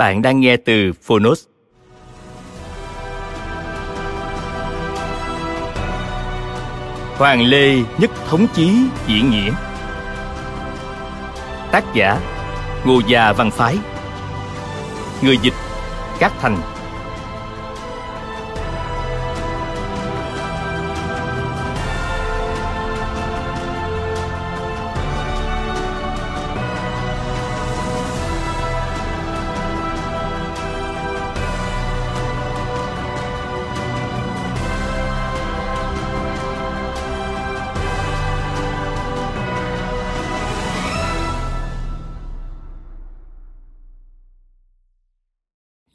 Bạn đang nghe từ Phonos. Hoàng Lê Nhất Thống Chí diễn nghĩa. Tác giả, Ngô Gia Văn Phái. Người dịch Cát Thành.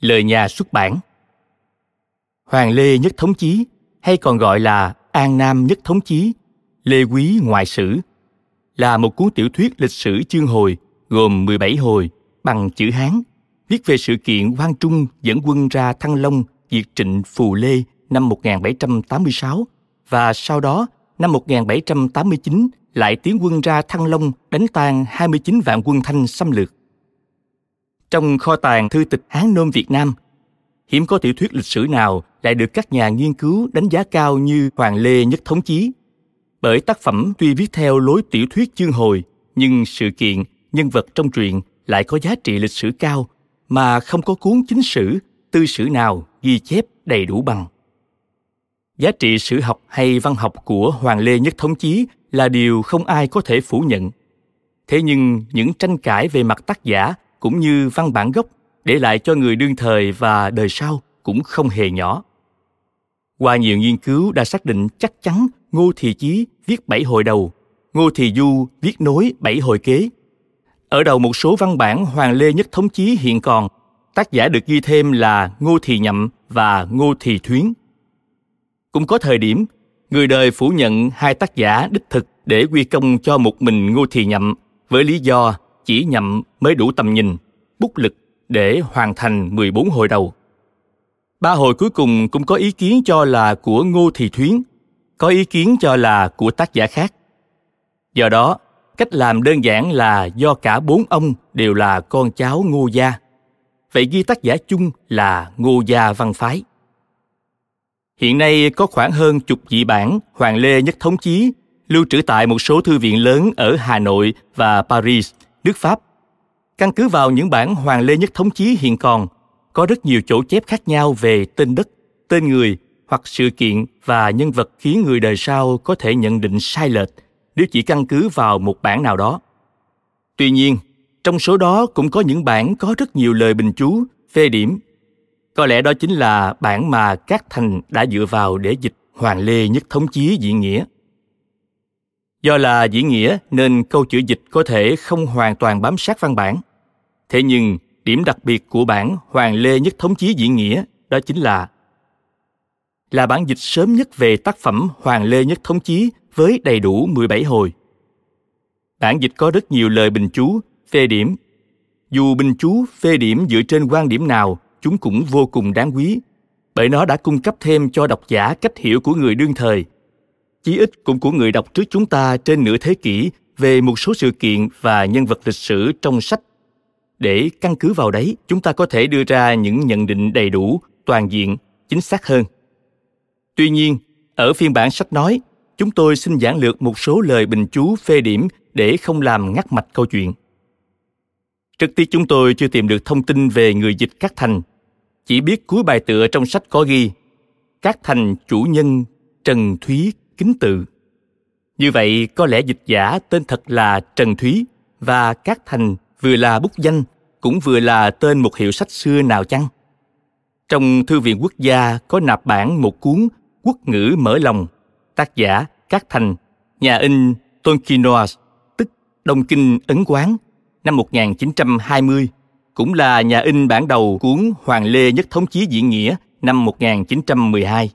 Lời nhà xuất bản. Hoàng Lê Nhất Thống Chí hay còn gọi là An Nam Nhất Thống Chí, Lê Quý Ngoại Sử là một cuốn tiểu thuyết lịch sử chương hồi gồm 17 hồi bằng chữ Hán, viết về sự kiện Quang Trung dẫn quân ra Thăng Long diệt trịnh Phù Lê năm 1786 và sau đó năm 1789 lại tiến quân ra Thăng Long đánh tan 29 vạn quân Thanh xâm lược trong kho tàng thư tịch Hán Nôm Việt Nam, hiếm có tiểu thuyết lịch sử nào lại được các nhà nghiên cứu đánh giá cao như Hoàng Lê Nhất Thống Chí. Bởi tác phẩm tuy viết theo lối tiểu thuyết chương hồi, nhưng sự kiện, nhân vật trong truyện lại có giá trị lịch sử cao mà không có cuốn chính sử, tư sử nào ghi chép đầy đủ bằng. Giá trị sử học hay văn học của Hoàng Lê Nhất Thống Chí là điều không ai có thể phủ nhận. Thế nhưng những tranh cãi về mặt tác giả cũng như văn bản gốc để lại cho người đương thời và đời sau cũng không hề nhỏ. Qua nhiều nghiên cứu đã xác định chắc chắn Ngô Thị Chí viết bảy hồi đầu, Ngô Thị Du viết nối bảy hồi kế. Ở đầu một số văn bản Hoàng Lê Nhất Thống Chí hiện còn, tác giả được ghi thêm là Ngô Thị Nhậm và Ngô Thị Thuyến. Cũng có thời điểm, người đời phủ nhận hai tác giả đích thực để quy công cho một mình Ngô Thị Nhậm với lý do chỉ nhậm mới đủ tầm nhìn, bút lực để hoàn thành 14 hồi đầu. Ba hồi cuối cùng cũng có ý kiến cho là của Ngô Thị Thuyến, có ý kiến cho là của tác giả khác. Do đó, cách làm đơn giản là do cả bốn ông đều là con cháu Ngô Gia. Vậy ghi tác giả chung là Ngô Gia Văn Phái. Hiện nay có khoảng hơn chục dị bản Hoàng Lê Nhất Thống Chí lưu trữ tại một số thư viện lớn ở Hà Nội và Paris – nước Pháp. Căn cứ vào những bản Hoàng Lê Nhất Thống Chí hiện còn, có rất nhiều chỗ chép khác nhau về tên đất, tên người hoặc sự kiện và nhân vật khiến người đời sau có thể nhận định sai lệch nếu chỉ căn cứ vào một bản nào đó. Tuy nhiên, trong số đó cũng có những bản có rất nhiều lời bình chú, phê điểm. Có lẽ đó chính là bản mà các thành đã dựa vào để dịch Hoàng Lê Nhất Thống Chí diễn nghĩa. Do là diễn nghĩa nên câu chữ dịch có thể không hoàn toàn bám sát văn bản. Thế nhưng, điểm đặc biệt của bản Hoàng Lê Nhất Thống Chí diễn nghĩa đó chính là là bản dịch sớm nhất về tác phẩm Hoàng Lê Nhất Thống Chí với đầy đủ 17 hồi. Bản dịch có rất nhiều lời bình chú, phê điểm. Dù bình chú, phê điểm dựa trên quan điểm nào, chúng cũng vô cùng đáng quý, bởi nó đã cung cấp thêm cho độc giả cách hiểu của người đương thời chí ít cũng của người đọc trước chúng ta trên nửa thế kỷ về một số sự kiện và nhân vật lịch sử trong sách để căn cứ vào đấy, chúng ta có thể đưa ra những nhận định đầy đủ, toàn diện, chính xác hơn tuy nhiên, ở phiên bản sách nói, chúng tôi xin giảng lược một số lời bình chú phê điểm để không làm ngắt mạch câu chuyện. Rất tiếc chúng tôi chưa tìm được thông tin về người dịch các thành. Chỉ biết cuối bài tựa trong sách có ghi các thành chủ nhân Trần Thúy Kính Tự. Như vậy, có lẽ dịch giả tên thật là Trần Thúy và Cát thành vừa là bút danh cũng vừa là tên một hiệu sách xưa nào chăng? Trong Thư viện Quốc gia có nạp bản một cuốn Quốc ngữ mở lòng, tác giả Cát Thành, nhà in Tonkinoas, tức Đông Kinh Ấn Quán, năm 1920, cũng là nhà in bản đầu cuốn Hoàng Lê Nhất Thống Chí Diễn Nghĩa năm 1912.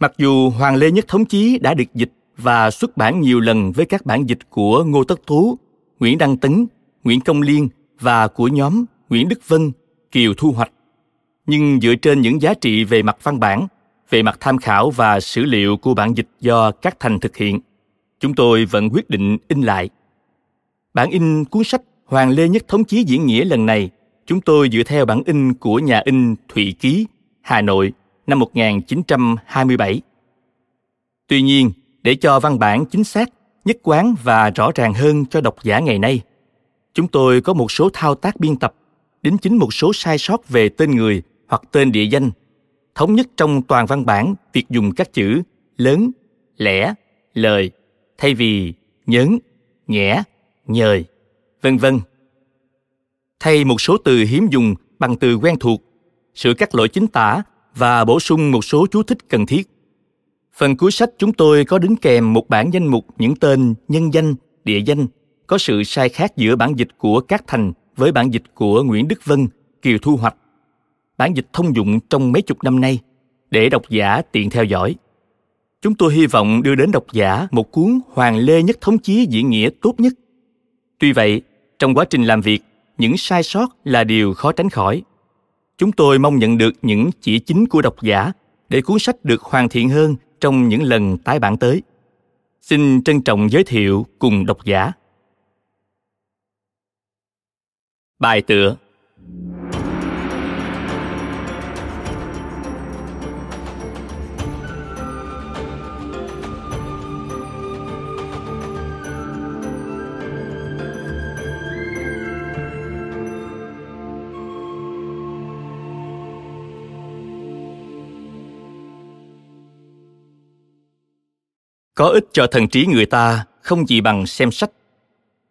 Mặc dù Hoàng Lê Nhất Thống Chí đã được dịch và xuất bản nhiều lần với các bản dịch của Ngô Tất Thú, Nguyễn Đăng Tấn, Nguyễn Công Liên và của nhóm Nguyễn Đức Vân, Kiều Thu Hoạch. Nhưng dựa trên những giá trị về mặt văn bản, về mặt tham khảo và sử liệu của bản dịch do các thành thực hiện, chúng tôi vẫn quyết định in lại. Bản in cuốn sách Hoàng Lê Nhất Thống Chí Diễn Nghĩa lần này, chúng tôi dựa theo bản in của nhà in Thụy Ký, Hà Nội năm 1927. Tuy nhiên, để cho văn bản chính xác, nhất quán và rõ ràng hơn cho độc giả ngày nay, chúng tôi có một số thao tác biên tập, đính chính một số sai sót về tên người hoặc tên địa danh, thống nhất trong toàn văn bản việc dùng các chữ lớn, lẻ, lời thay vì nhớn, nhẽ, nhời, vân vân. Thay một số từ hiếm dùng bằng từ quen thuộc, sửa các lỗi chính tả và bổ sung một số chú thích cần thiết. Phần cuối sách chúng tôi có đính kèm một bản danh mục những tên nhân danh, địa danh có sự sai khác giữa bản dịch của các thành với bản dịch của Nguyễn Đức Vân, Kiều Thu Hoạch. Bản dịch thông dụng trong mấy chục năm nay để độc giả tiện theo dõi. Chúng tôi hy vọng đưa đến độc giả một cuốn Hoàng Lê Nhất Thống Chí diễn nghĩa tốt nhất. Tuy vậy, trong quá trình làm việc, những sai sót là điều khó tránh khỏi. Chúng tôi mong nhận được những chỉ chính của độc giả để cuốn sách được hoàn thiện hơn trong những lần tái bản tới. Xin trân trọng giới thiệu cùng độc giả. Bài tựa có ích cho thần trí người ta không gì bằng xem sách.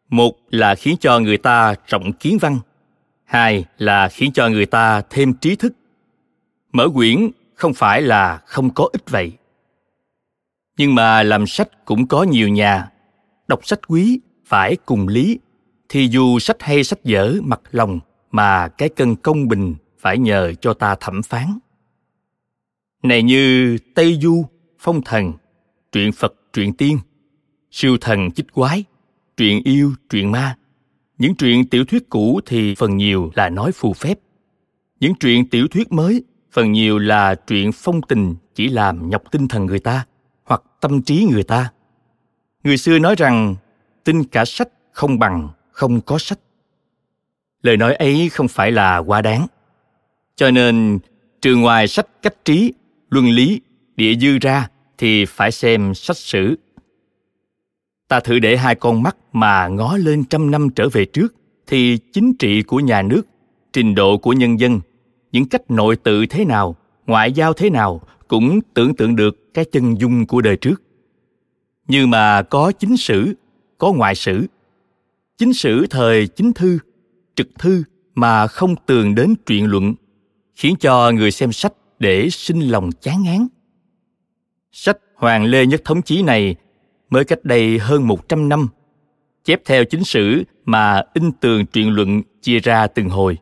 Một là khiến cho người ta rộng kiến văn. Hai là khiến cho người ta thêm trí thức. Mở quyển không phải là không có ích vậy. Nhưng mà làm sách cũng có nhiều nhà. Đọc sách quý, phải cùng lý. Thì dù sách hay sách dở, mặt lòng mà cái cân công bình phải nhờ cho ta thẩm phán. Này như tây du, phong thần truyện phật, truyện tiên, siêu thần chích quái, truyện yêu, truyện ma. Những truyện tiểu thuyết cũ thì phần nhiều là nói phù phép. Những truyện tiểu thuyết mới phần nhiều là truyện phong tình chỉ làm nhọc tinh thần người ta hoặc tâm trí người ta. Người xưa nói rằng, tin cả sách không bằng không có sách. Lời nói ấy không phải là quá đáng. Cho nên, trừ ngoài sách cách trí, luân lý, địa dư ra thì phải xem sách sử. Ta thử để hai con mắt mà ngó lên trăm năm trở về trước thì chính trị của nhà nước, trình độ của nhân dân, những cách nội tự thế nào, ngoại giao thế nào cũng tưởng tượng được cái chân dung của đời trước. Như mà có chính sử, có ngoại sử. Chính sử thời chính thư, trực thư mà không tường đến truyện luận, khiến cho người xem sách để sinh lòng chán ngán sách hoàng lê nhất thống chí này mới cách đây hơn 100 năm, chép theo chính sử mà in tường truyện luận chia ra từng hồi.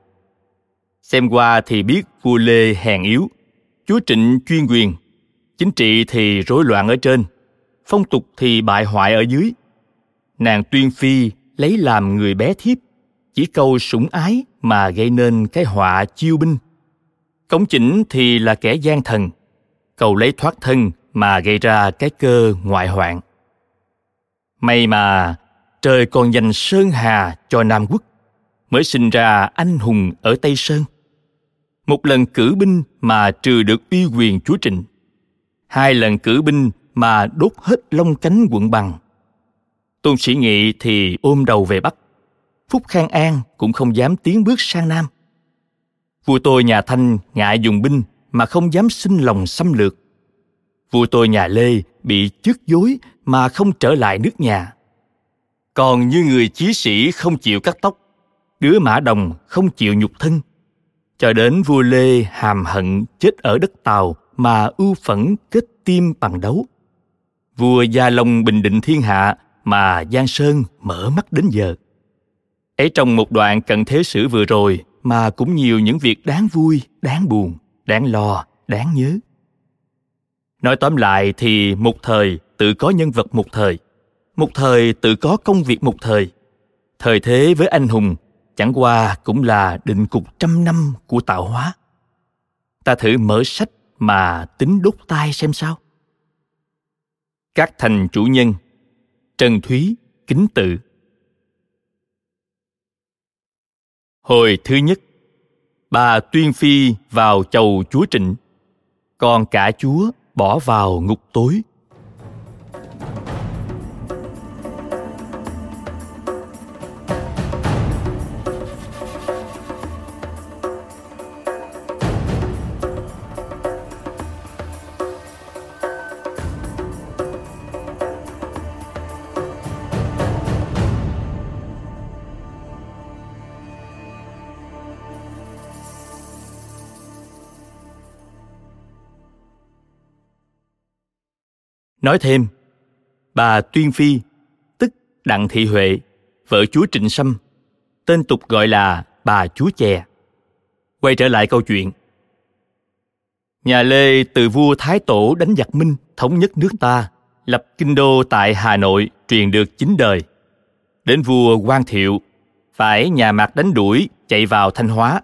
Xem qua thì biết vua Lê hèn yếu, chúa Trịnh chuyên quyền, chính trị thì rối loạn ở trên, phong tục thì bại hoại ở dưới. Nàng Tuyên Phi lấy làm người bé thiếp, chỉ câu sủng ái mà gây nên cái họa chiêu binh. Cống chỉnh thì là kẻ gian thần, cầu lấy thoát thân mà gây ra cái cơ ngoại hoạn. May mà trời còn dành Sơn Hà cho Nam Quốc, mới sinh ra anh hùng ở Tây Sơn. Một lần cử binh mà trừ được uy quyền chúa Trịnh. Hai lần cử binh mà đốt hết lông cánh quận bằng. Tôn Sĩ Nghị thì ôm đầu về Bắc. Phúc Khang An cũng không dám tiến bước sang Nam. Vua tôi nhà Thanh ngại dùng binh mà không dám sinh lòng xâm lược. Vua tôi nhà Lê bị chức dối mà không trở lại nước nhà. Còn như người chí sĩ không chịu cắt tóc, đứa mã đồng không chịu nhục thân. Cho đến vua Lê hàm hận chết ở đất Tàu mà ưu phẫn kết tim bằng đấu. Vua Gia Long bình định thiên hạ mà Giang Sơn mở mắt đến giờ. Ấy trong một đoạn cận thế sử vừa rồi mà cũng nhiều những việc đáng vui, đáng buồn, đáng lo, đáng nhớ. Nói tóm lại thì một thời tự có nhân vật một thời, một thời tự có công việc một thời. Thời thế với anh hùng chẳng qua cũng là định cục trăm năm của tạo hóa. Ta thử mở sách mà tính đốt tai xem sao. Các thành chủ nhân Trần Thúy, kính tự Hồi thứ nhất, bà Tuyên Phi vào chầu chúa Trịnh, còn cả chúa bỏ vào ngục tối. Nói thêm, bà Tuyên Phi, tức Đặng Thị Huệ, vợ chúa Trịnh Sâm, tên tục gọi là bà chúa chè. Quay trở lại câu chuyện. Nhà Lê từ vua Thái Tổ đánh giặc Minh thống nhất nước ta, lập kinh đô tại Hà Nội truyền được chín đời. Đến vua Quang Thiệu, phải nhà Mạc đánh đuổi chạy vào Thanh Hóa.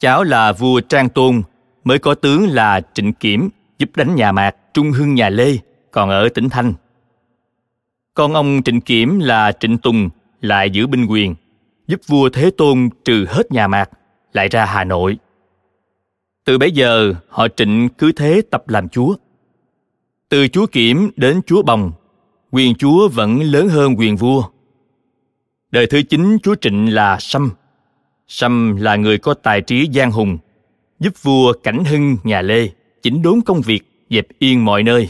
Cháu là vua Trang Tôn, mới có tướng là Trịnh Kiểm giúp đánh nhà Mạc, Trung Hưng nhà Lê còn ở tỉnh Thanh. Con ông Trịnh Kiểm là Trịnh Tùng lại giữ binh quyền, giúp vua Thế Tôn trừ hết nhà Mạc, lại ra Hà Nội. Từ bấy giờ, họ Trịnh cứ thế tập làm chúa. Từ chúa Kiểm đến chúa Bồng, quyền chúa vẫn lớn hơn quyền vua. Đời thứ chín chúa Trịnh là Sâm. Sâm là người có tài trí giang hùng, giúp vua Cảnh Hưng nhà Lê chỉnh đốn công việc, dẹp yên mọi nơi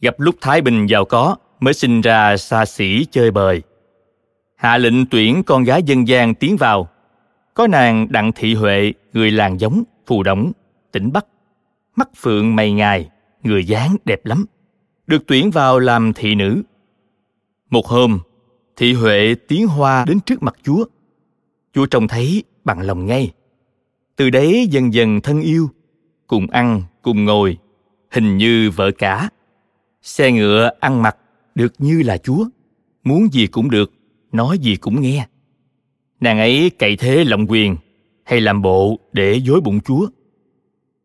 gặp lúc thái bình giàu có, mới sinh ra xa xỉ chơi bời. Hạ lệnh tuyển con gái dân gian tiến vào. Có nàng đặng thị huệ, người làng giống, phù đổng, tỉnh bắc. Mắt phượng mày ngài, người dáng đẹp lắm. Được tuyển vào làm thị nữ. Một hôm, thị huệ tiến hoa đến trước mặt chúa. Chúa trông thấy, bằng lòng ngay. Từ đấy dần dần thân yêu, cùng ăn, cùng ngồi, hình như vợ cả xe ngựa ăn mặc được như là chúa, muốn gì cũng được, nói gì cũng nghe. Nàng ấy cậy thế lộng quyền hay làm bộ để dối bụng chúa?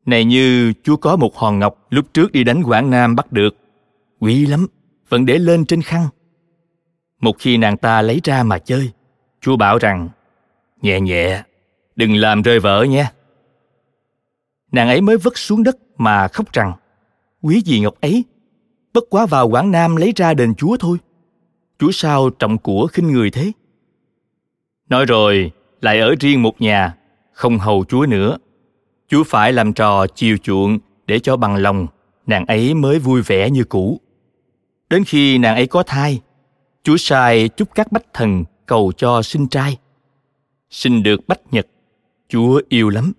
Này như chúa có một hòn ngọc lúc trước đi đánh quảng nam bắt được, quý lắm, vẫn để lên trên khăn. Một khi nàng ta lấy ra mà chơi, chúa bảo rằng, nhẹ nhẹ, đừng làm rơi vỡ nhé. Nàng ấy mới vứt xuống đất mà khóc rằng, quý gì ngọc ấy bất quá vào quảng nam lấy ra đền chúa thôi. Chúa sao trọng của khinh người thế? Nói rồi, lại ở riêng một nhà, không hầu chúa nữa. Chúa phải làm trò chiều chuộng để cho bằng lòng, nàng ấy mới vui vẻ như cũ. Đến khi nàng ấy có thai, chúa sai chúc các bách thần cầu cho sinh trai. Sinh được bách nhật, chúa yêu lắm.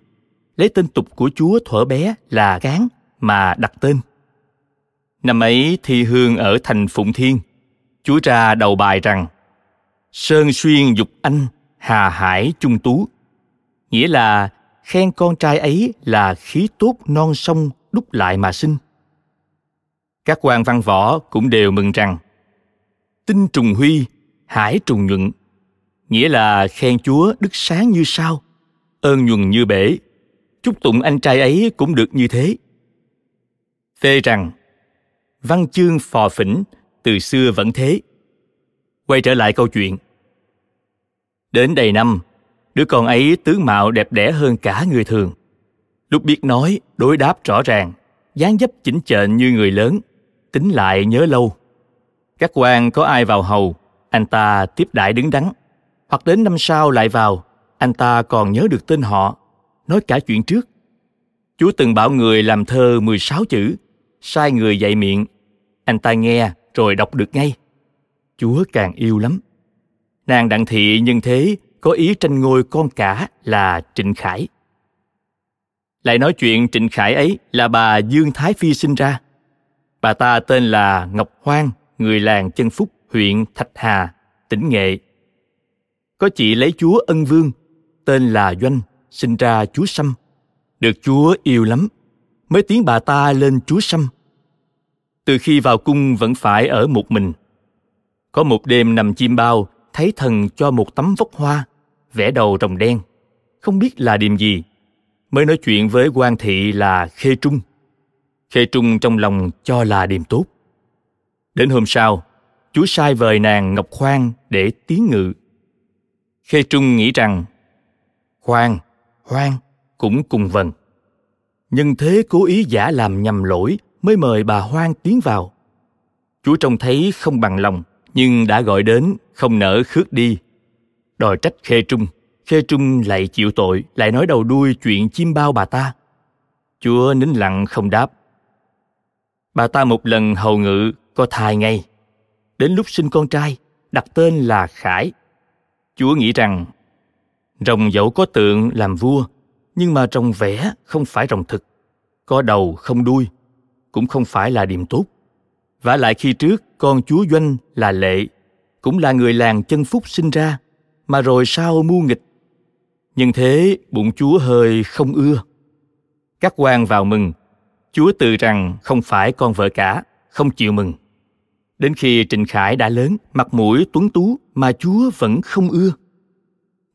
Lấy tên tục của chúa thuở bé là gán mà đặt tên. Năm ấy thi hương ở thành Phụng Thiên, Chúa ra đầu bài rằng Sơn xuyên dục anh, hà hải trung tú. Nghĩa là khen con trai ấy là khí tốt non sông đúc lại mà sinh. Các quan văn võ cũng đều mừng rằng Tinh trùng huy, hải trùng nhuận. Nghĩa là khen Chúa đức sáng như sao, ơn nhuần như bể. Chúc tụng anh trai ấy cũng được như thế. Phê rằng văn chương phò phỉnh từ xưa vẫn thế quay trở lại câu chuyện đến đầy năm đứa con ấy tướng mạo đẹp đẽ hơn cả người thường lúc biết nói đối đáp rõ ràng dáng dấp chỉnh chện như người lớn tính lại nhớ lâu. Các quan có ai vào hầu, anh ta tiếp đãi đứng đắn. Hoặc đến năm sau lại vào, anh ta còn nhớ được tên họ, nói cả chuyện trước. Chúa từng bảo người làm thơ 16 chữ, sai người dạy miệng. Anh ta nghe rồi đọc được ngay. Chúa càng yêu lắm. Nàng đặng thị nhân thế có ý tranh ngôi con cả là Trịnh Khải. Lại nói chuyện Trịnh Khải ấy là bà Dương Thái Phi sinh ra. Bà ta tên là Ngọc Hoang, người làng Chân Phúc, huyện Thạch Hà, tỉnh Nghệ. Có chị lấy chúa Ân Vương, tên là Doanh, sinh ra chúa Sâm. Được chúa yêu lắm, mới tiến bà ta lên chúa Sâm. Từ khi vào cung vẫn phải ở một mình. Có một đêm nằm chim bao, thấy thần cho một tấm vóc hoa, vẽ đầu rồng đen. Không biết là điềm gì. Mới nói chuyện với quan thị là Khê Trung. Khê Trung trong lòng cho là điềm tốt. Đến hôm sau, Chúa sai vời nàng Ngọc Khoan để tiến ngự. Khê Trung nghĩ rằng Khoan, Hoan cũng cùng vần. Nhân thế cố ý giả làm nhầm lỗi mới mời bà Hoan tiến vào. Chúa trông thấy không bằng lòng, nhưng đã gọi đến, không nỡ khước đi. Đòi trách Khê Trung, Khê Trung lại chịu tội, lại nói đầu đuôi chuyện chim bao bà ta. Chúa nín lặng không đáp. Bà ta một lần hầu ngự có thai ngay. Đến lúc sinh con trai, đặt tên là Khải. Chúa nghĩ rằng, rồng dẫu có tượng làm vua, nhưng mà rồng vẽ không phải rồng thực. Có đầu không đuôi, cũng không phải là điểm tốt. Và lại khi trước con chúa Doanh là lệ, cũng là người làng chân phúc sinh ra, mà rồi sao mưu nghịch. Nhưng thế bụng chúa hơi không ưa. Các quan vào mừng, chúa từ rằng không phải con vợ cả, không chịu mừng. Đến khi Trịnh Khải đã lớn, mặt mũi tuấn tú mà Chúa vẫn không ưa.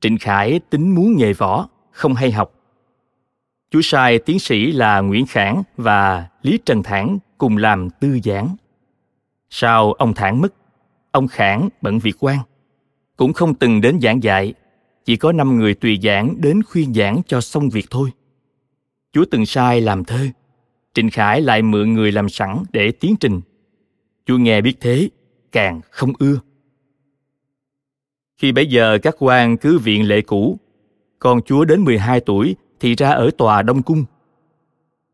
Trịnh Khải tính muốn nghề võ, không hay học chú sai tiến sĩ là Nguyễn Khảng và Lý Trần Thản cùng làm tư giảng. Sau ông Thản mất, ông Khảng bận việc quan, cũng không từng đến giảng dạy, chỉ có năm người tùy giảng đến khuyên giảng cho xong việc thôi. Chúa từng sai làm thơ, Trịnh Khải lại mượn người làm sẵn để tiến trình Chúa nghe biết thế, càng không ưa. Khi bấy giờ các quan cứ viện lệ cũ, con chúa đến 12 tuổi thì ra ở tòa Đông Cung.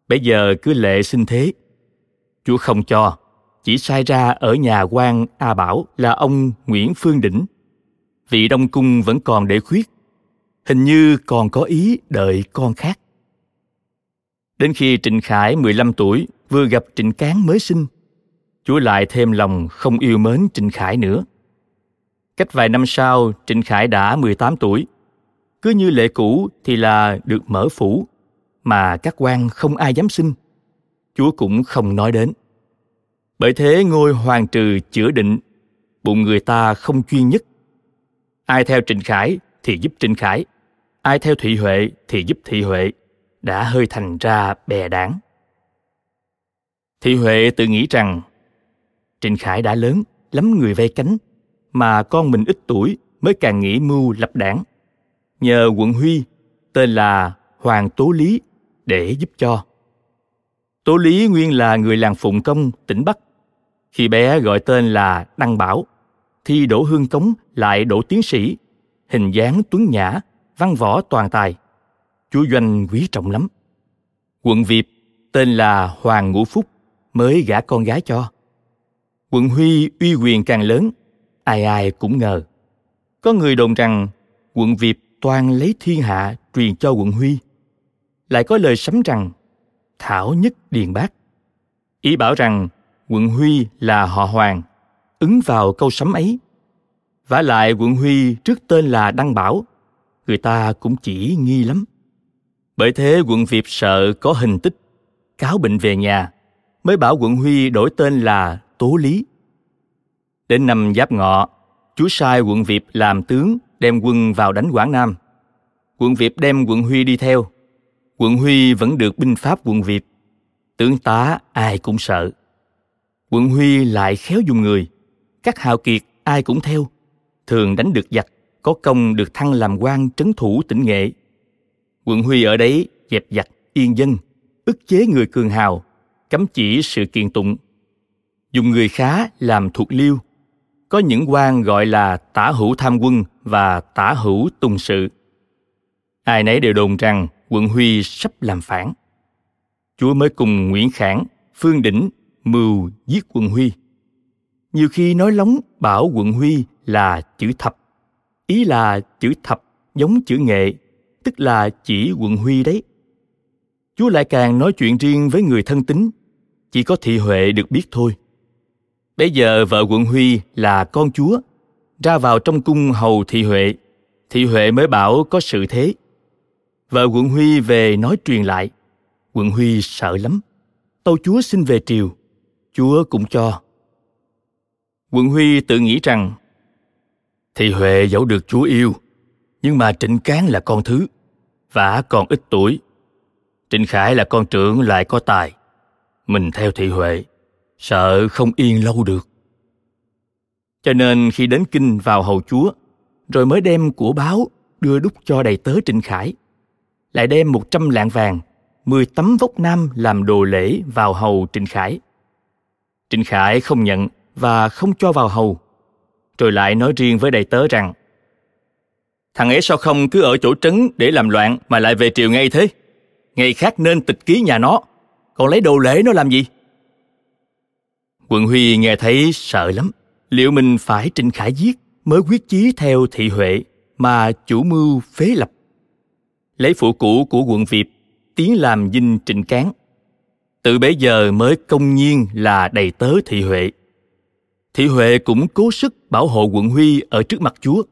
Bây giờ cứ lệ xin thế. Chúa không cho, chỉ sai ra ở nhà quan A Bảo là ông Nguyễn Phương Đỉnh. Vị Đông Cung vẫn còn để khuyết, hình như còn có ý đợi con khác. Đến khi Trịnh Khải 15 tuổi vừa gặp Trịnh Cán mới sinh, Chúa lại thêm lòng không yêu mến Trịnh Khải nữa. Cách vài năm sau, Trịnh Khải đã 18 tuổi. Cứ như lệ cũ thì là được mở phủ, mà các quan không ai dám xin. Chúa cũng không nói đến. Bởi thế ngôi hoàng trừ chữa định, bụng người ta không chuyên nhất. Ai theo Trịnh Khải thì giúp Trịnh Khải, ai theo Thị Huệ thì giúp Thị Huệ, đã hơi thành ra bè đảng. Thị Huệ tự nghĩ rằng Trịnh Khải đã lớn, lắm người vây cánh, mà con mình ít tuổi mới càng nghĩ mưu lập đảng. Nhờ quận Huy, tên là Hoàng Tố Lý, để giúp cho. Tố Lý nguyên là người làng Phụng Công, tỉnh Bắc. Khi bé gọi tên là Đăng Bảo, thi đổ hương cống lại đổ tiến sĩ, hình dáng tuấn nhã, văn võ toàn tài. Chúa Doanh quý trọng lắm. Quận Việp, tên là Hoàng Ngũ Phúc, mới gả con gái cho quận Huy uy quyền càng lớn, ai ai cũng ngờ. Có người đồn rằng quận Việp toàn lấy thiên hạ truyền cho quận Huy. Lại có lời sấm rằng Thảo nhất điền bác. Ý bảo rằng quận Huy là họ Hoàng, ứng vào câu sấm ấy. vả lại quận Huy trước tên là Đăng Bảo, người ta cũng chỉ nghi lắm. Bởi thế quận Việp sợ có hình tích, cáo bệnh về nhà, mới bảo quận Huy đổi tên là Tố Lý. Đến năm Giáp Ngọ, chúa sai quận Việp làm tướng đem quân vào đánh Quảng Nam. Quận Việp đem quận Huy đi theo. Quận Huy vẫn được binh pháp quận Việp. Tướng tá ai cũng sợ. Quận Huy lại khéo dùng người. Các hào kiệt ai cũng theo. Thường đánh được giặc, có công được thăng làm quan trấn thủ tỉnh Nghệ. Quận Huy ở đấy dẹp giặc, yên dân, ức chế người cường hào, cấm chỉ sự kiện tụng dùng người khá làm thuộc liêu có những quan gọi là tả hữu tham quân và tả hữu tùng sự. Ai nấy đều đồn rằng quận huy sắp làm phản. Chúa mới cùng nguyễn khảng, phương đỉnh mưu giết quận huy. Nhiều khi nói lóng bảo quận huy là chữ thập. Ý là chữ thập giống chữ nghệ, tức là chỉ quận huy đấy. Chúa lại càng nói chuyện riêng với người thân tín, chỉ có thị huệ được biết thôi. Bây giờ vợ quận huy là con chúa ra vào trong cung hầu thị huệ. Thị huệ mới bảo có sự thế. Vợ quận huy về nói truyền lại. Quận huy sợ lắm. Tâu chúa xin về triều. Chúa cũng cho. Quận huy tự nghĩ rằng, thị huệ dẫu được chúa yêu, nhưng mà trịnh cán là con thứ vả còn ít tuổi. Trịnh khải là con trưởng lại có tài. Mình theo thị huệ, sợ không yên lâu được cho nên khi đến kinh vào hầu chúa, rồi mới đem của báo đưa đúc cho đầy tớ trịnh khải. Lại đem một trăm lạng vàng, mười tấm vóc nam làm đồ lễ vào hầu trịnh khải. Trịnh khải không nhận và không cho vào hầu. Rồi lại nói riêng với đầy tớ rằng, thằng ấy sao không cứ ở chỗ trấn để làm loạn mà lại về triều ngay thế? Ngày khác nên tịch ký nhà nó, còn lấy đồ lễ nó làm gì? Quận huy nghe thấy sợ lắm liệu mình phải trịnh khải giết mới quyết chí theo thị huệ mà chủ mưu phế lập? Lấy phụ cũ của quận việt, tiến làm dinh trịnh cán. Từ bấy giờ mới công nhiên là đầy tớ thị huệ. Thị huệ cũng cố sức bảo hộ quận huy ở trước mặt chúa.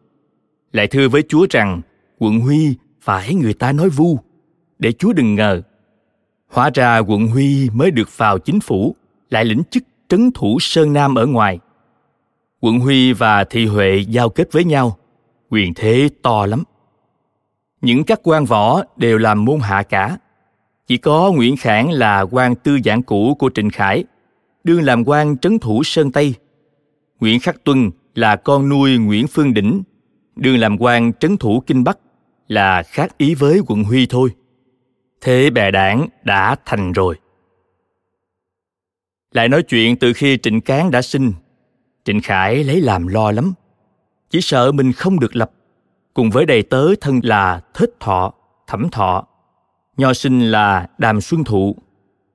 Lại thưa với chúa rằng, quận huy phải người ta nói vu, để chúa đừng ngờ. Hóa ra quận huy mới được vào chính phủ, lại lĩnh chức trấn thủ sơn nam ở ngoài quận huy và thị huệ giao kết với nhau. Quyền thế to lắm. Những các quan võ đều làm môn hạ cả. Chỉ có nguyễn khảng là quan tư giảng cũ của trịnh khải, đương làm quan trấn thủ sơn tây. Nguyễn khắc tuân là con nuôi nguyễn phương đỉnh, đương làm quan trấn thủ kinh bắc, là khác ý với quận huy thôi. Thế bè đảng đã thành rồi. Lại nói chuyện từ khi trịnh cán đã sinh trịnh khải lấy làm lo lắm. Chỉ sợ mình không được lập. Cùng với đầy tớ thân là thết thọ, thẩm thọ. Nho sinh là đàm xuân thụ.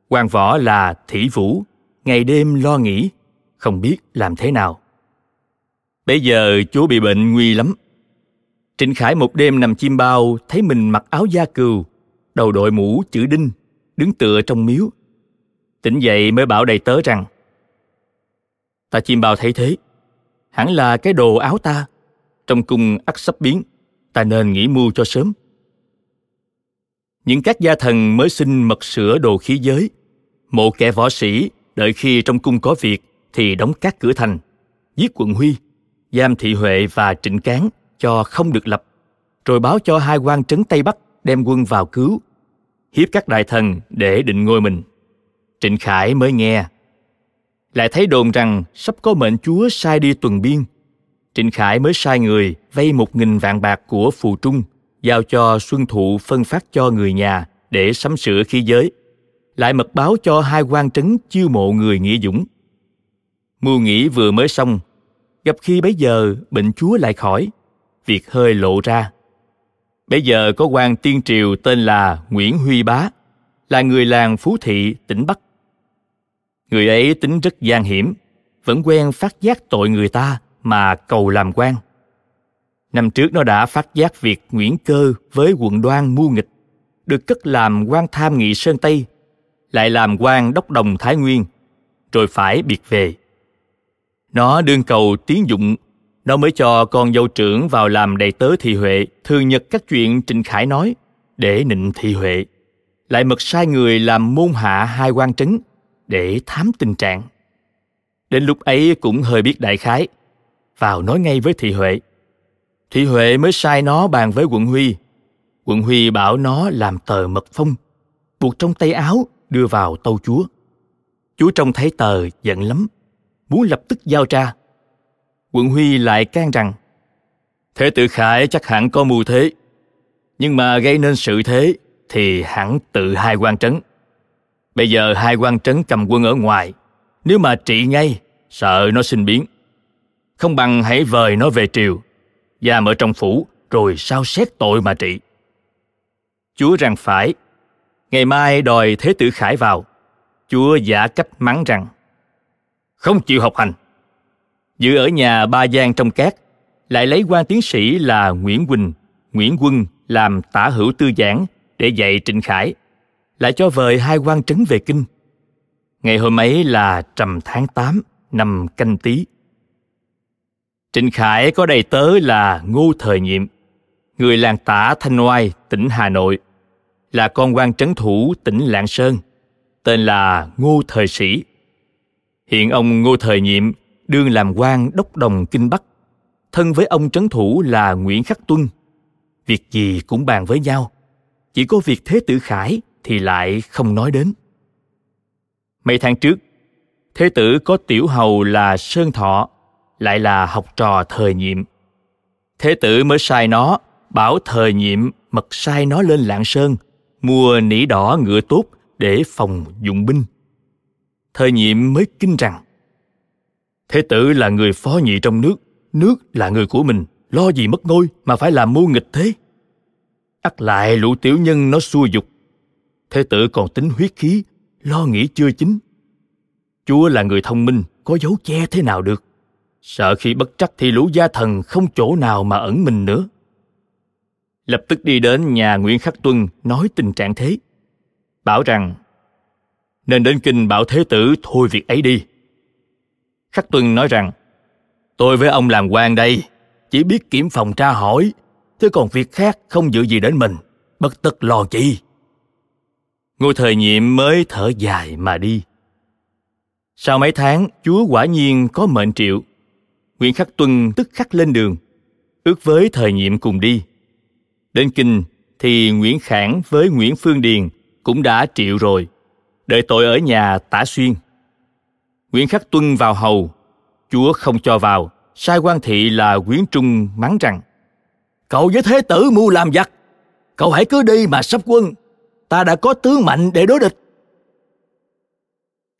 Quan võ là thủy vũ. Ngày đêm lo nghĩ, không biết làm thế nào. Bây giờ chú bị bệnh nguy lắm. Trịnh khải một đêm nằm chim bao, thấy mình mặc áo da cừu, đầu đội mũ chữ đinh, đứng tựa trong miếu. Tỉnh dậy mới bảo đầy tớ rằng ta chim bao thấy thế. Hẳn là cái đồ áo ta. Trong cung ắt sắp biến, ta nên nghĩ mưu cho sớm. Những các gia thần mới xin mật sửa đồ khí giới. Mộ kẻ võ sĩ, đợi khi trong cung có việc, thì đóng các cửa thành, giết quận huy, giam thị huệ và trịnh cán cho không được lập. Rồi báo cho hai quan trấn tây bắc đem quân vào cứu, hiếp các đại thần để định ngôi mình. Trịnh khải mới nghe lại thấy đồn rằng sắp có mệnh chúa sai đi tuần biên. Trịnh khải mới sai người vay một nghìn vạn bạc của phù trung, giao cho xuân thụ phân phát cho người nhà để sắm sửa khí giới. Lại mật báo cho hai quan trấn chiêu mộ người nghĩa dũng. Mưu nghĩ vừa mới xong, gặp khi bấy giờ bệnh chúa lại khỏi, việc hơi lộ ra. Bây giờ có quan tiên triều tên là nguyễn huy bá, là người làng phú thị, tỉnh bắc người ấy tính rất gian hiểm, vẫn quen phát giác tội người ta mà cầu làm quan. Năm trước nó đã phát giác việc nguyễn cơ với quận đoan mưu nghịch, được cất làm quan tham nghị sơn tây, lại làm quan đốc đồng thái nguyên, rồi phải biệt về. Nó đương cầu tiến dụng, nó mới cho con dâu trưởng vào làm đầy tớ thị huệ, thường nhật các chuyện trịnh khải nói để nịnh thị huệ. Lại mật sai người làm môn hạ hai quan trấn để thám tình trạng. Đến lúc ấy cũng hơi biết đại khái, vào nói ngay với thị huệ. Thị huệ mới sai nó bàn với quận huy. Quận huy bảo nó làm tờ mật phong, buộc trong tay áo đưa vào tâu chúa. Chúa trông thấy tờ giận lắm, muốn lập tức giao tra. Quận huy lại can rằng, thế Tự khải chắc hẳn có mưu thế, nhưng mà gây nên sự thế thì hẳn tự hai quan trấn bây giờ hai quan trấn cầm quân ở ngoài. Nếu mà trị ngay, sợ nó sinh biến. Không bằng hãy vời nó về triều, giam ở trong phủ, rồi sao xét tội mà trị. Chúa rằng phải, ngày mai đòi thế tử khải vào. Chúa giả cách mắng rằng, không chịu học hành. Giữ ở nhà ba giang trong cát lại lấy quan tiến sĩ là nguyễn quỳnh, nguyễn quân làm tả hữu tư giảng để dạy trịnh khải lại cho vời hai quan trấn về kinh. Ngày hôm ấy là trầm tháng 8 năm canh tý. Trịnh khải có đầy tớ là ngô thời nhiệm, người làng tả thanh oai, tỉnh hà nội, là con quan trấn thủ tỉnh lạng sơn, tên là ngô thời sĩ. Hiện ông ngô thời nhiệm đương làm quan đốc đồng kinh bắc, thân với ông trấn thủ là nguyễn khắc tuân. Việc gì cũng bàn với nhau, chỉ có việc thế tử khải thì lại không nói đến. Mấy tháng trước, thế tử có tiểu hầu là sơn thọ, lại là học trò thời nhiệm. Thế tử mới sai nó, bảo thời nhiệm mật sai nó lên lạng sơn, mua nỉ đỏ ngựa tốt để phòng dụng binh. Thời nhiệm mới kinh rằng, thế tử là người phó nhị trong nước nước là người của mình, lo gì mất ngôi mà phải làm mưu nghịch thế? Ắt lại lũ tiểu nhân nó xua dục thế tử còn tính huyết khí, lo nghĩ chưa chính chúa là người thông minh, có dấu che thế nào được? Sợ khi bất trắc thì lũ gia thần không chỗ nào mà ẩn mình nữa. Lập tức đi đến nhà nguyễn khắc tuân, nói tình trạng thế. Bảo rằng, nên đến kinh bảo thế tử thôi việc ấy đi. Khắc tuân nói rằng, tôi với ông làm quan đây, chỉ biết kiểm phòng tra hỏi thế còn việc khác không dự gì đến mình, bất tất lo chi ngôi thời nhiệm mới thở dài mà đi. Sau mấy tháng, chúa quả nhiên có mệnh triệu. Nguyễn khắc tuân tức khắc lên đường, ước với thời nhiệm cùng đi. Đến kinh thì nguyễn khảng với nguyễn phương điền cũng đã triệu rồi, đợi tội ở nhà tả xuyên. Nguyễn khắc tuân vào hầu, chúa không cho vào. Sai quan thị là quyến trung mắng rằng, cậu với thế tử mưu làm giặc, cậu hãy cứ đi mà sắp quân ta đã có tướng mạnh để đối địch.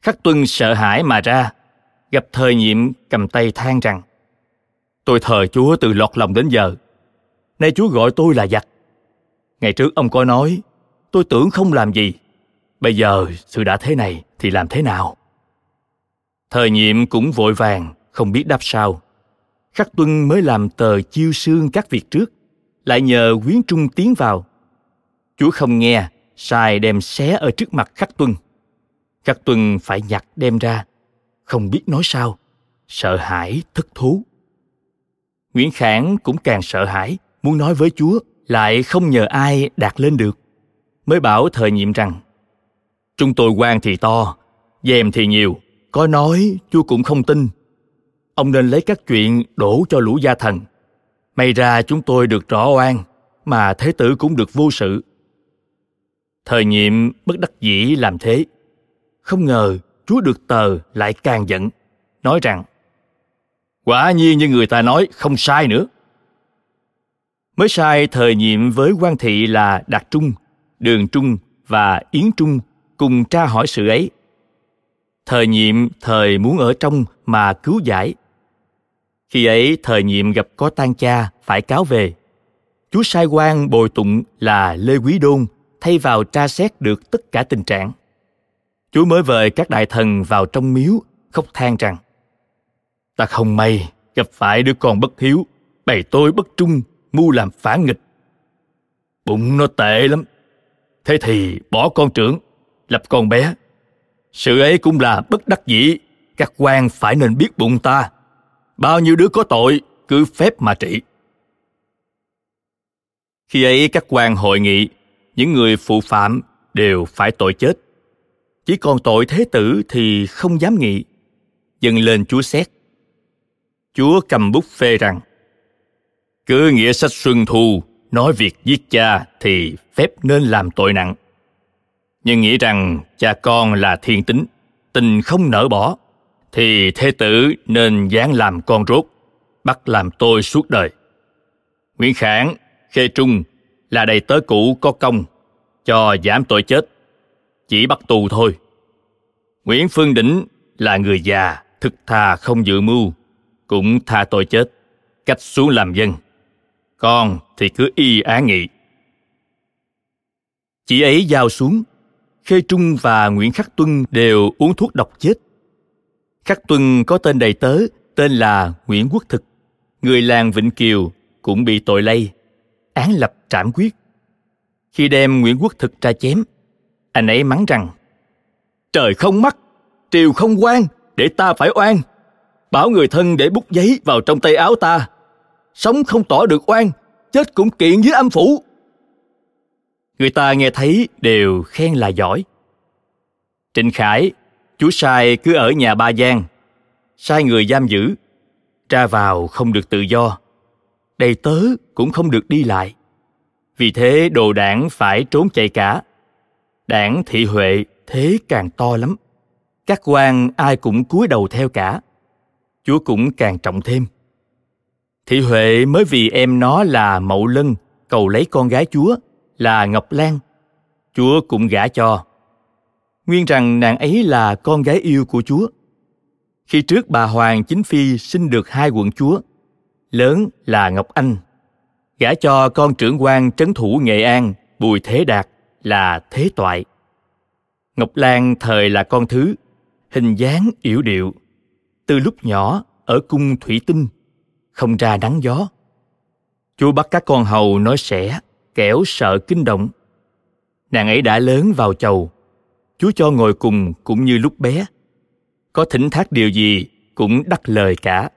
Khắc tuân sợ hãi mà ra, gặp thời nhiệm cầm tay than rằng, tôi thờ chúa từ lọt lòng đến giờ. Nay chúa gọi tôi là giặc. Ngày trước ông có nói, tôi tưởng không làm gì. Bây giờ sự đã thế này thì làm thế nào? Thời nhiệm cũng vội vàng, không biết đáp sao. Khắc tuân mới làm tờ chiêu xương các việc trước, lại nhờ quyến trung tiến vào. Chúa không nghe sai đem xé ở trước mặt khắc tuân. Khắc tuân phải nhặt đem ra, không biết nói sao, sợ hãi, thất thú. Nguyễn khảng cũng càng sợ hãi, muốn nói với chúa, lại không nhờ ai đạt lên được, mới bảo thời nhiệm rằng, chúng tôi quan thì to, dèm thì nhiều, có nói chúa cũng không tin. Ông nên lấy các chuyện đổ cho lũ gia thần. May ra chúng tôi được rõ oan, mà thế tử cũng được vô sự thời nhiệm bất đắc dĩ làm thế. Không ngờ chúa được tờ lại càng giận, nói rằng, quả nhiên như người ta nói, không sai nữa. Mới sai thời nhiệm với quan thị là đạt trung, đường trung và yến trung cùng tra hỏi sự ấy. Thời nhiệm thời muốn ở trong mà cứu giải. Khi ấy thời nhiệm gặp có tan cha phải cáo về. Chúa sai quan bồi tụng là lê quý đôn thay vào tra xét được tất cả tình trạng. Chúa mới vời các đại thần vào trong miếu, khóc than rằng, ta không may gặp phải đứa con bất hiếu bày tôi bất trung mưu làm phản nghịch. Bụng nó tệ lắm. Thế thì bỏ con trưởng, lập con bé. Sự ấy cũng là bất đắc dĩ, các quan phải nên biết bụng ta. Bao nhiêu đứa có tội, cứ phép mà trị. Khi ấy các quan hội nghị những người phụ phạm đều phải tội chết. Chỉ còn tội thế tử thì không dám nghị. Dâng lên chúa xét. Chúa cầm bút phê rằng, cứ nghĩa sách xuân thu, nói việc giết cha thì phép nên làm tội nặng. Nhưng nghĩ rằng cha con là thiên tính, tình không nỡ bỏ, thì thế tử nên dán làm con rốt, bắt làm tôi suốt đời. Nguyễn khảng, khê trung là đầy tớ cũ có công, cho giảm tội chết. Chỉ bắt tù thôi. Nguyễn phương đỉnh là người già, thực thà không dự mưu, cũng tha tội chết. Cách xuống làm dân. Con thì cứ y á nghị. Chị ấy giao xuống. Khê trung và nguyễn khắc tuân đều uống thuốc độc chết. Khắc tuân có tên đầy tớ, tên là nguyễn quốc thực. Người làng vĩnh kiều cũng bị tội lây án lập trảm quyết. Khi đem nguyễn quốc thực ra chém, anh ấy mắng rằng, trời không mắt, triều không quan để ta phải oan. Bảo người thân để bút giấy vào trong tay áo ta. Sống không tỏ được oan, chết cũng kiện với âm phủ. Người ta nghe thấy đều khen là giỏi. Trịnh khải, chú sai cứ ở nhà ba giang sai người giam giữ ra vào không được tự do đầy tớ cũng không được đi lại. Vì thế đồ đảng phải trốn chạy cả. Đảng thị huệ thế càng to lắm. Các quan ai cũng cúi đầu theo cả. Chúa cũng càng trọng thêm. Thị huệ mới vì em nó là mậu lân, cầu lấy con gái chúa, là ngọc lan. Chúa cũng gả cho. Nguyên rằng nàng ấy là con gái yêu của chúa. Khi trước bà hoàng chính phi sinh được hai quận chúa lớn là ngọc anh. Gả cho con trưởng quan trấn thủ nghệ an, bùi thế đạt là thế toại. Ngọc lan thời là con thứ, hình dáng yểu điệu. Từ lúc nhỏ ở cung thủy tinh, không ra nắng gió. Chúa bắt các con hầu nói sẻ, kẻo sợ kinh động. Nàng ấy đã lớn vào chầu. Chúa cho ngồi cùng cũng như lúc bé. Có thỉnh thác điều gì cũng đắc lời cả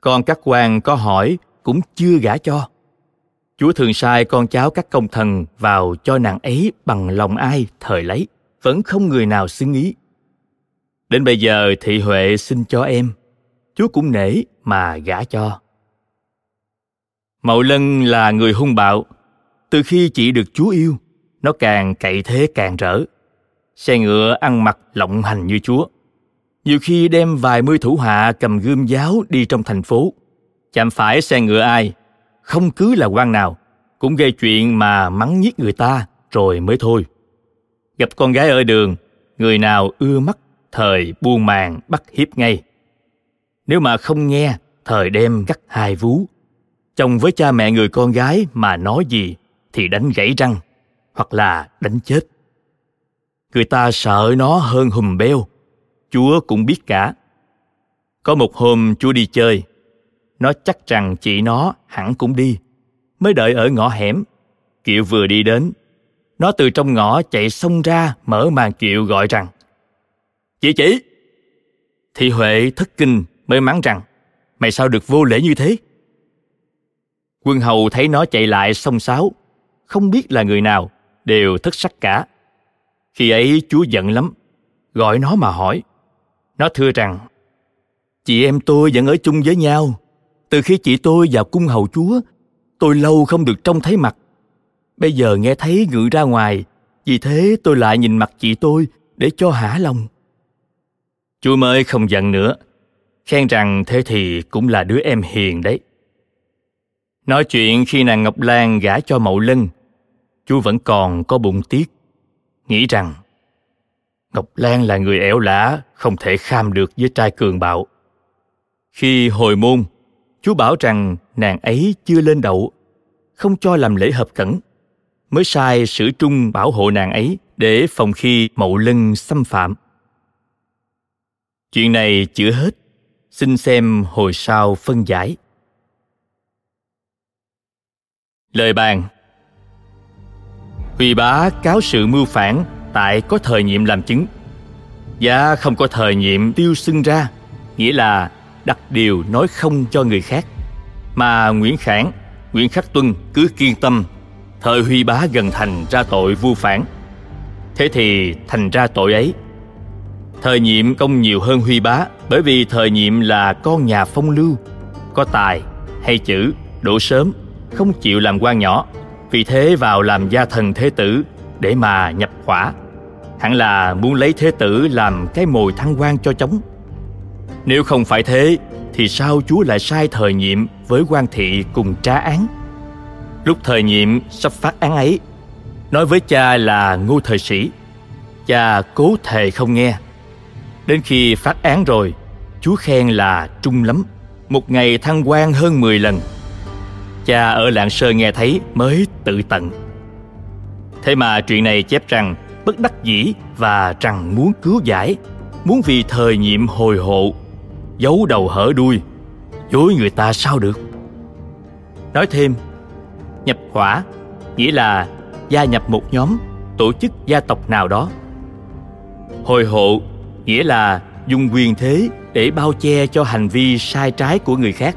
con các quan có hỏi, cũng chưa gả cho. Chúa thường sai con cháu các công thần vào cho nàng ấy bằng lòng ai, thời lấy, vẫn không người nào xứng ý. Đến bây giờ thị huệ xin cho em, chúa cũng nể mà gả cho. Mậu lân là người hung bạo, từ khi chị được chúa yêu, nó càng cậy thế càng rỡ, xe ngựa ăn mặc lộng hành như chúa nhiều khi đem vài mươi thủ hạ cầm gươm giáo đi trong thành phố. Chạm phải xe ngựa ai, không cứ là quan nào, cũng gây chuyện mà mắng nhiếc người ta, rồi mới thôi. Gặp con gái ở đường, người nào ưa mắt, thời buông màn bắt hiếp ngay. Nếu mà không nghe, thời đem cắt hai vú. Chồng với cha mẹ người con gái mà nói gì thì đánh gãy răng, hoặc là đánh chết. Người ta sợ nó hơn hùm beo chúa cũng biết cả. Có một hôm chúa đi chơi, nó chắc rằng chị nó hẳn cũng đi, mới đợi ở ngõ hẻm. Kiệu vừa đi đến, nó từ trong ngõ chạy xông ra mở màn kiệu gọi rằng, chị chị thị huệ thất kinh mới mắng rằng, mày sao được vô lễ như thế? Quân hầu thấy nó chạy lại xông xáo, không biết là người nào, đều thất sắc cả. Khi ấy chúa giận lắm, gọi nó mà hỏi nó thưa rằng chị em tôi vẫn ở chung với nhau. Từ khi chị tôi vào cung hầu chúa tôi lâu không được trông thấy mặt. Bây giờ nghe thấy ngự ra ngoài vì thế tôi lại nhìn mặt chị tôi để cho hả lòng. Chúa mới không giận nữa khen rằng thế thì cũng là đứa em hiền đấy. Nói chuyện khi nàng ngọc lan gả cho mậu lân chúa vẫn còn có bụng tiếc nghĩ rằng ngọc lan là người ẻo lả, không thể kham được với trai cường bạo. Khi hồi môn, chú bảo rằng nàng ấy chưa lên đậu, không cho làm lễ hợp cẩn, mới sai sử trung bảo hộ nàng ấy để phòng khi mậu lân xâm phạm. Chuyện này chưa hết, xin xem hồi sau phân giải. Lời bàn. Huy bá cáo sự mưu phản tại có thời nhiệm làm chứng. Và không có thời nhiệm tiêu xưng ra, nghĩa là đặt điều nói không cho người khác. Mà nguyễn khảng, nguyễn khắc tuân cứ kiên tâm thời huy bá gần thành ra tội vu phản. Thế thì thành ra tội ấy. Thời nhiệm công nhiều hơn huy bá, bởi vì thời nhiệm là con nhà phong lưu, có tài hay chữ, đổ sớm, không chịu làm quan nhỏ. Vì thế vào làm gia thần thế tử để mà nhập khỏa hẳn là muốn lấy thế tử làm cái mồi thăng quan cho chóng nếu không phải thế thì sao chúa lại sai thời nhiệm với quan thị cùng tra án lúc thời nhiệm sắp phát án ấy nói với cha là ngô thời sĩ cha cố thề không nghe Đến khi phát án rồi, Chúa khen là trung lắm, một ngày thăng quan hơn 10 lần. Cha ở Lạng Sơn nghe thấy mới tự tận. Thế mà chuyện này chép rằng bất đắc dĩ và rằng muốn cứu giải, muốn vì thời nhiệm hồi hộ, giấu đầu hở đuôi, dối người ta sao được. Nói thêm, nhập hỏa nghĩa là gia nhập một nhóm, tổ chức gia tộc nào đó. Hồi hộ nghĩa là dùng quyền thế để bao che cho hành vi sai trái của người khác.